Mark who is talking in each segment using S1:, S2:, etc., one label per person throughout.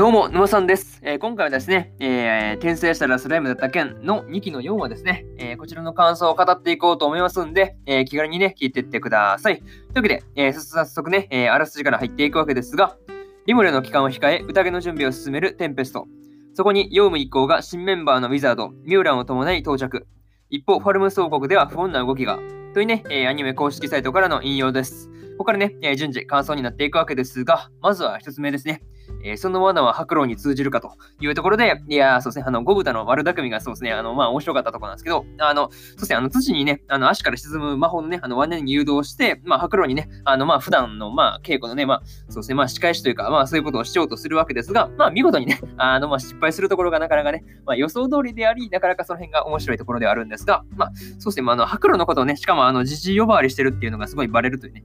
S1: どうも、沼さんです。えー、今回はですね、えー、転生したらスライムだった件の2期の4話ですね、えー、こちらの感想を語っていこうと思いますんで、え気軽にね、聞いていってください。というわけで、え早速ね、えあらすじから入っていくわけですが、リムレの帰還を控え、宴の準備を進めるテンペスト。そこにヨウム一行が新メンバーのウィザード、ミューランを伴い到着。一方、ファルム総国では不穏な動きが。というね、えアニメ公式サイトからの引用です。ここからね、え順次感想になっていくわけですが、まずは1つ目ですね。えー、その罠は白狼に通じるかというところで、いやそうですね、あの、ゴブタの悪巧みがそうですね、あの、まあ、面白かったところなんですけど、あの、そうですね、あの、土にね、あの、足から沈む魔法のね、あの、罠に誘導して、まあ、白狼にね、あの、まあ、普段の、まあ、稽古のね、まあ、そうですね、まあ、仕返しというか、まあ、そういうことをしようとするわけですが、まあ、見事にね、あの、まあ、失敗するところがなかなかね、まあ、予想通りであり、なかなかその辺が面白いところではあるんですが、まあ、そうですね、まあ、あの、白狼のことをね、しかも、あの、自治呼ばわりしてるっていうのがすごいバレるというね。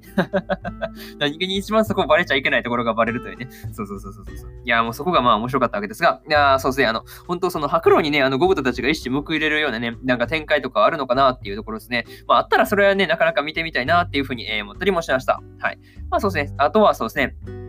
S1: 何気に一番そこバレちゃいけないところがバレるというね。そうそうそうそうそう。いや、もうそこがまあ面白かったわけですが、いやそうですね、あの、本当その白露にね、あの、ゴブタたちが一矢報いれるようなね、なんか展開とかあるのかなっていうところですね。まあ、あったらそれはね、なかなか見てみたいなっていうふうに、えー、思ったりもしました。はい。まあ、そうですね。あとはそうですね。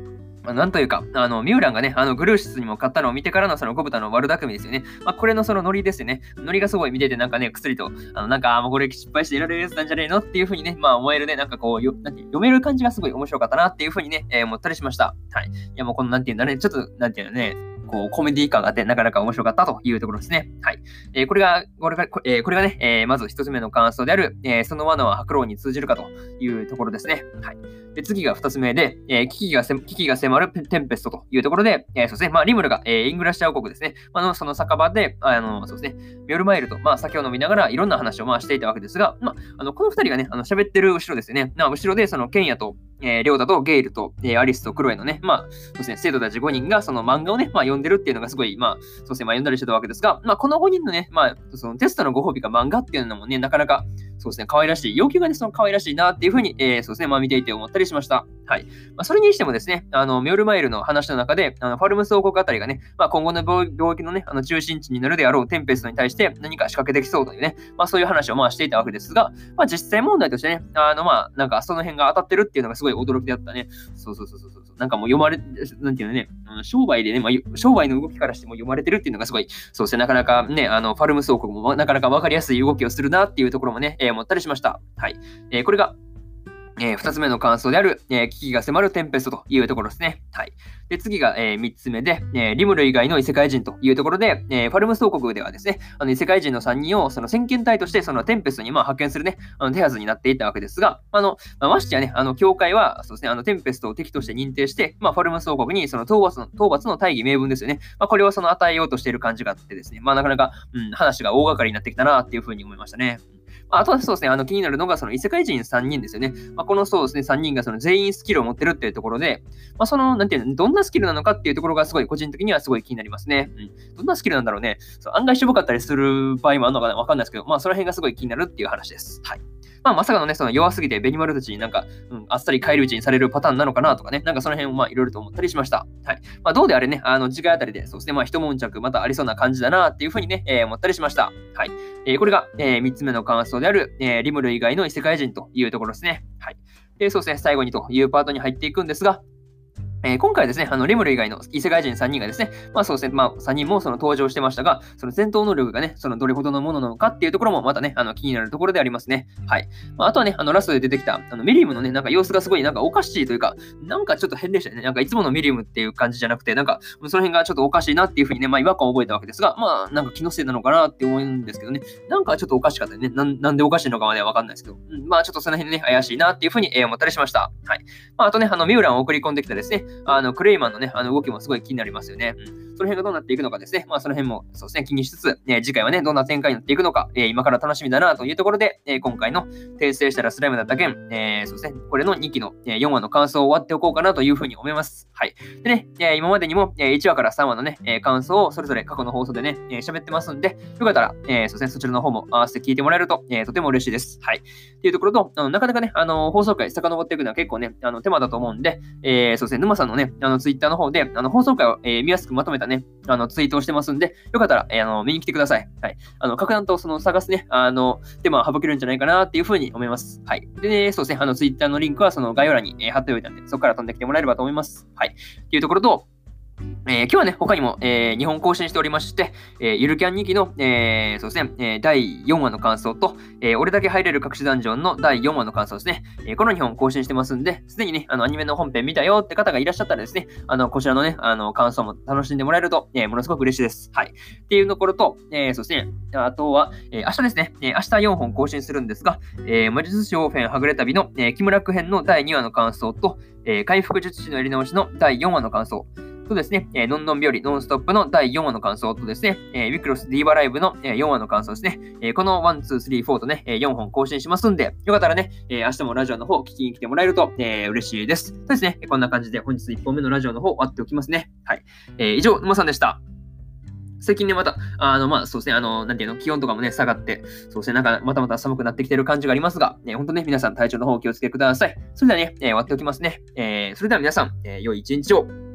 S1: まあ、なんというか、あの、ミューランがね、あの、グルーシスにも買ったのを見てからのそのゴブタの悪巧みですよね。まあ、これのそのノリですよね。ノリがすごい見てて、なんかね、薬と、あの、なんか、もうこれ失敗していられるやつなんじゃねえのっていうふうにね、まあ思えるね、なんかこう、よ読める感じがすごい面白かったなっていうふうにね、えー、思ったりしました。はい。いや、もうこの、なんていうんだね、ちょっと、なんていうのね、こう、コメディ感があって、なかなか面白かったというところですね。はい。えー、これが、これが、えー、これがね、えー、まず一つ目の感想である、えその罠は白狼に通じるかというところですね。はい。で、次が二つ目で、え危機が危機が迫るテンペストというところで、えそうですね、まあ、リムルが、えイングラシア王国ですね、まあの、その酒場で、あの、そうですね、ミョルマイルと、まあ、酒を飲みながらいろんな話を、まあ、していたわけですが、まあ、あの、この二人がね、あの、喋ってる後ろですよね、まあ、後ろで、その、ケンヤと、えー、リョーダとゲイルと、えー、アリスとクロエのね、まあ、そうですね、生徒たち5人がその漫画をね、まあ、読んでるっていうのがすごい、まあ、そうですね、まあ、読んだりしてたわけですが、まあ、この5人のね、まあ、そのテストのご褒美が漫画っていうのもね、なかなか、そうですね、可愛らしい、要求がね、その可愛らしいなっていうふうに、えー、そうですね、まあ、見ていて思ったりしました。はい。まあ、それにしてもですね、あの、ミョルマイルの話の中で、あのファルムス王国あたりがね、まあ、今後の病気のね、あの中心地になるであろうテンペストに対して何か仕掛けてきそうというね、まあ、そういう話をまあしていたわけですが、まあ、実際問題としてね、あの、まあ、なんかその辺が当たってるっていうのがすごい驚きであったね。そうそうそうそうそう。なんかもう読まれ、なんていうのね、商売でね、まあ、商売の動きからしても読まれてるっていうのがすごい、そうですね、なかなかね、あの、ファルムス王国もなかなかわかりやすい動きをするなっていうところもね、えー、思ったりしました。はい。えー、これが、えー、二つ目の感想である、えー、危機が迫るテンペストというところですね。はい。で、次が、えー、3つ目で、えー、リムル以外の異世界人というところで、えー、ファルムス王国ではですね、あの異世界人の3人をその先見隊としてそのテンペストにまあ派遣するね、あの手はずになっていたわけですが、あの、まあ、ましてやね、あの、教会は、そうですね、あの、テンペストを敵として認定して、まあ、ファルムス王国にその討伐の、討伐の大義名分ですよね。まあ、これをその与えようとしている感じがあってですね、まあ、なかなか、うん、話が大掛かりになってきたなっていうふうに思いましたね。まああとはそうですね、あの気になるのがその異世界人3人ですよね。まあ、このそうですね、3人がその全員スキルを持ってるっていうところで、まあ、その、なんていうの、どんなスキルなのかっていうところがすごい個人的にはすごい気になりますね。うん。どんなスキルなんだろうね。そう案外しょぼかったりする場合もあるのかなわかんないですけど、まあその辺がすごい気になるっていう話です。はい。まあ、まさかのね、その弱すぎてベニマルたちになんか、うん、あっさり返り討ちにされるパターンなのかなとかね、なんかその辺をまあいろいろと思ったりしました。はい。まあ、どうであれね、あの、次回あたりで、そうですね、まあ、一悶着またありそうな感じだなっていうふうにね、えー、思ったりしました。はい。えー、これが、えー、3つ目の感想である、えー、リムル以外の異世界人というところですね。はい。で、そうですね、最後にというパートに入っていくんですが、え、今回ですね、あの、レムル以外の異世界人3人がですね、まあそうですね、まあ3人もその登場してましたが、その戦闘能力がね、そのどれほどのものなのかっていうところもまたね、あの、気になるところでありますね。はい。まあ、あとはね、あの、ラストで出てきた、あの、ミリウムのね、なんか様子がすごいなんかおかしいというか、なんかちょっと変でしたね。なんかいつものミリウムっていう感じじゃなくて、なんか、その辺がちょっとおかしいなっていうふうにね、まあ違和感を覚えたわけですが、まあ、なんか気のせいなのかなって思うんですけどね、なんかちょっとおかしかったね。なんでおかしいのかまではわかんないですけど、うん、まあちょっとその辺ね、怪しいなっていうふうに、思ったりしました。はい。まあ、あとね、あの、ミューランを送り込んできたですね、あの、クレイマンのね、あの動きもすごい気になりますよね。うんその辺がどうなっていくのかですね。まあ、その辺もそうですね、気にしつつ、えー、次回はね、どんな展開になっていくのか、えー、今から楽しみだなというところで、えー、今回の訂正したらスライムだった件、えそうですね、これの2期の、え4話の感想を終わっておこうかなというふうに思います。はい。でね、え今までにも、え1話から3話のね、え感想をそれぞれ過去の放送でね、え喋ってますんで、よかったら、えそうですね、そちらの方も合わせて聞いてもらえると、えとても嬉しいです。はい。っていうところと、あのなかなかね、あの放送回遡っていくのは結構ね、あの手間だと思うんで、えそうですね、沼さんのね、あのツイッターの方で、あの放送回を、え見やすくまとめたね、あのツイートをしてますんで、よかったら、えー、あの見に来てください。はい。あの、格段とその探すね、あの、手間を省けるんじゃないかなっていうふうに思います。はい。でね、そうですね、あの、ツイッターのリンクはその概要欄に、え、貼っておいたんで、そこから飛んできてもらえればと思います。はい。っていうところと、えー、今日はね、他にも、えー、2本更新しておりまして、えー、ゆるキャン2期の、えー、そうですね、えー、第4話の感想と、えー、俺だけ入れる隠しダンジョンの第4話の感想ですね。えー、この2本更新してますんで、すでにね、あの、アニメの本編見たよって方がいらっしゃったらですね、あの、こちらのね、あの、感想も楽しんでもらえると、えー、ものすごく嬉しいです。はい。っていうところと、えー、そうですね、あとは、えー、明日ですね、えー、明日4本更新するんですが、えー、魔術師オーフェンはぐれ旅の、えー、木村区編の第2話の感想と、えー、回復術師のやり直しの第4話の感想、とですね、えー、ノンノン日和ノンストップの第4話の感想とですね、えー、ウィクロスディーバライブの、えー、4話の感想ですね、えー、この1、2、3、4とね、えー、4本更新しますんで、よかったらね、えー、明日もラジオの方聞きに来てもらえると、えー、嬉しいです。そうですね、こんな感じで本日1本目のラジオの方終わっておきますね。はい。えー、以上、沼さんでした。最近ね、また、あの、まあ、そうですね、あの、なんていうの、気温とかもね、下がって、そうですね、なんか、またまた寒くなってきてる感じがありますが、ね、本当ね、皆さん体調の方お気をつけください。それではね、えー、終わっておきますね。えー、それでは皆さん、えー、良い一日を。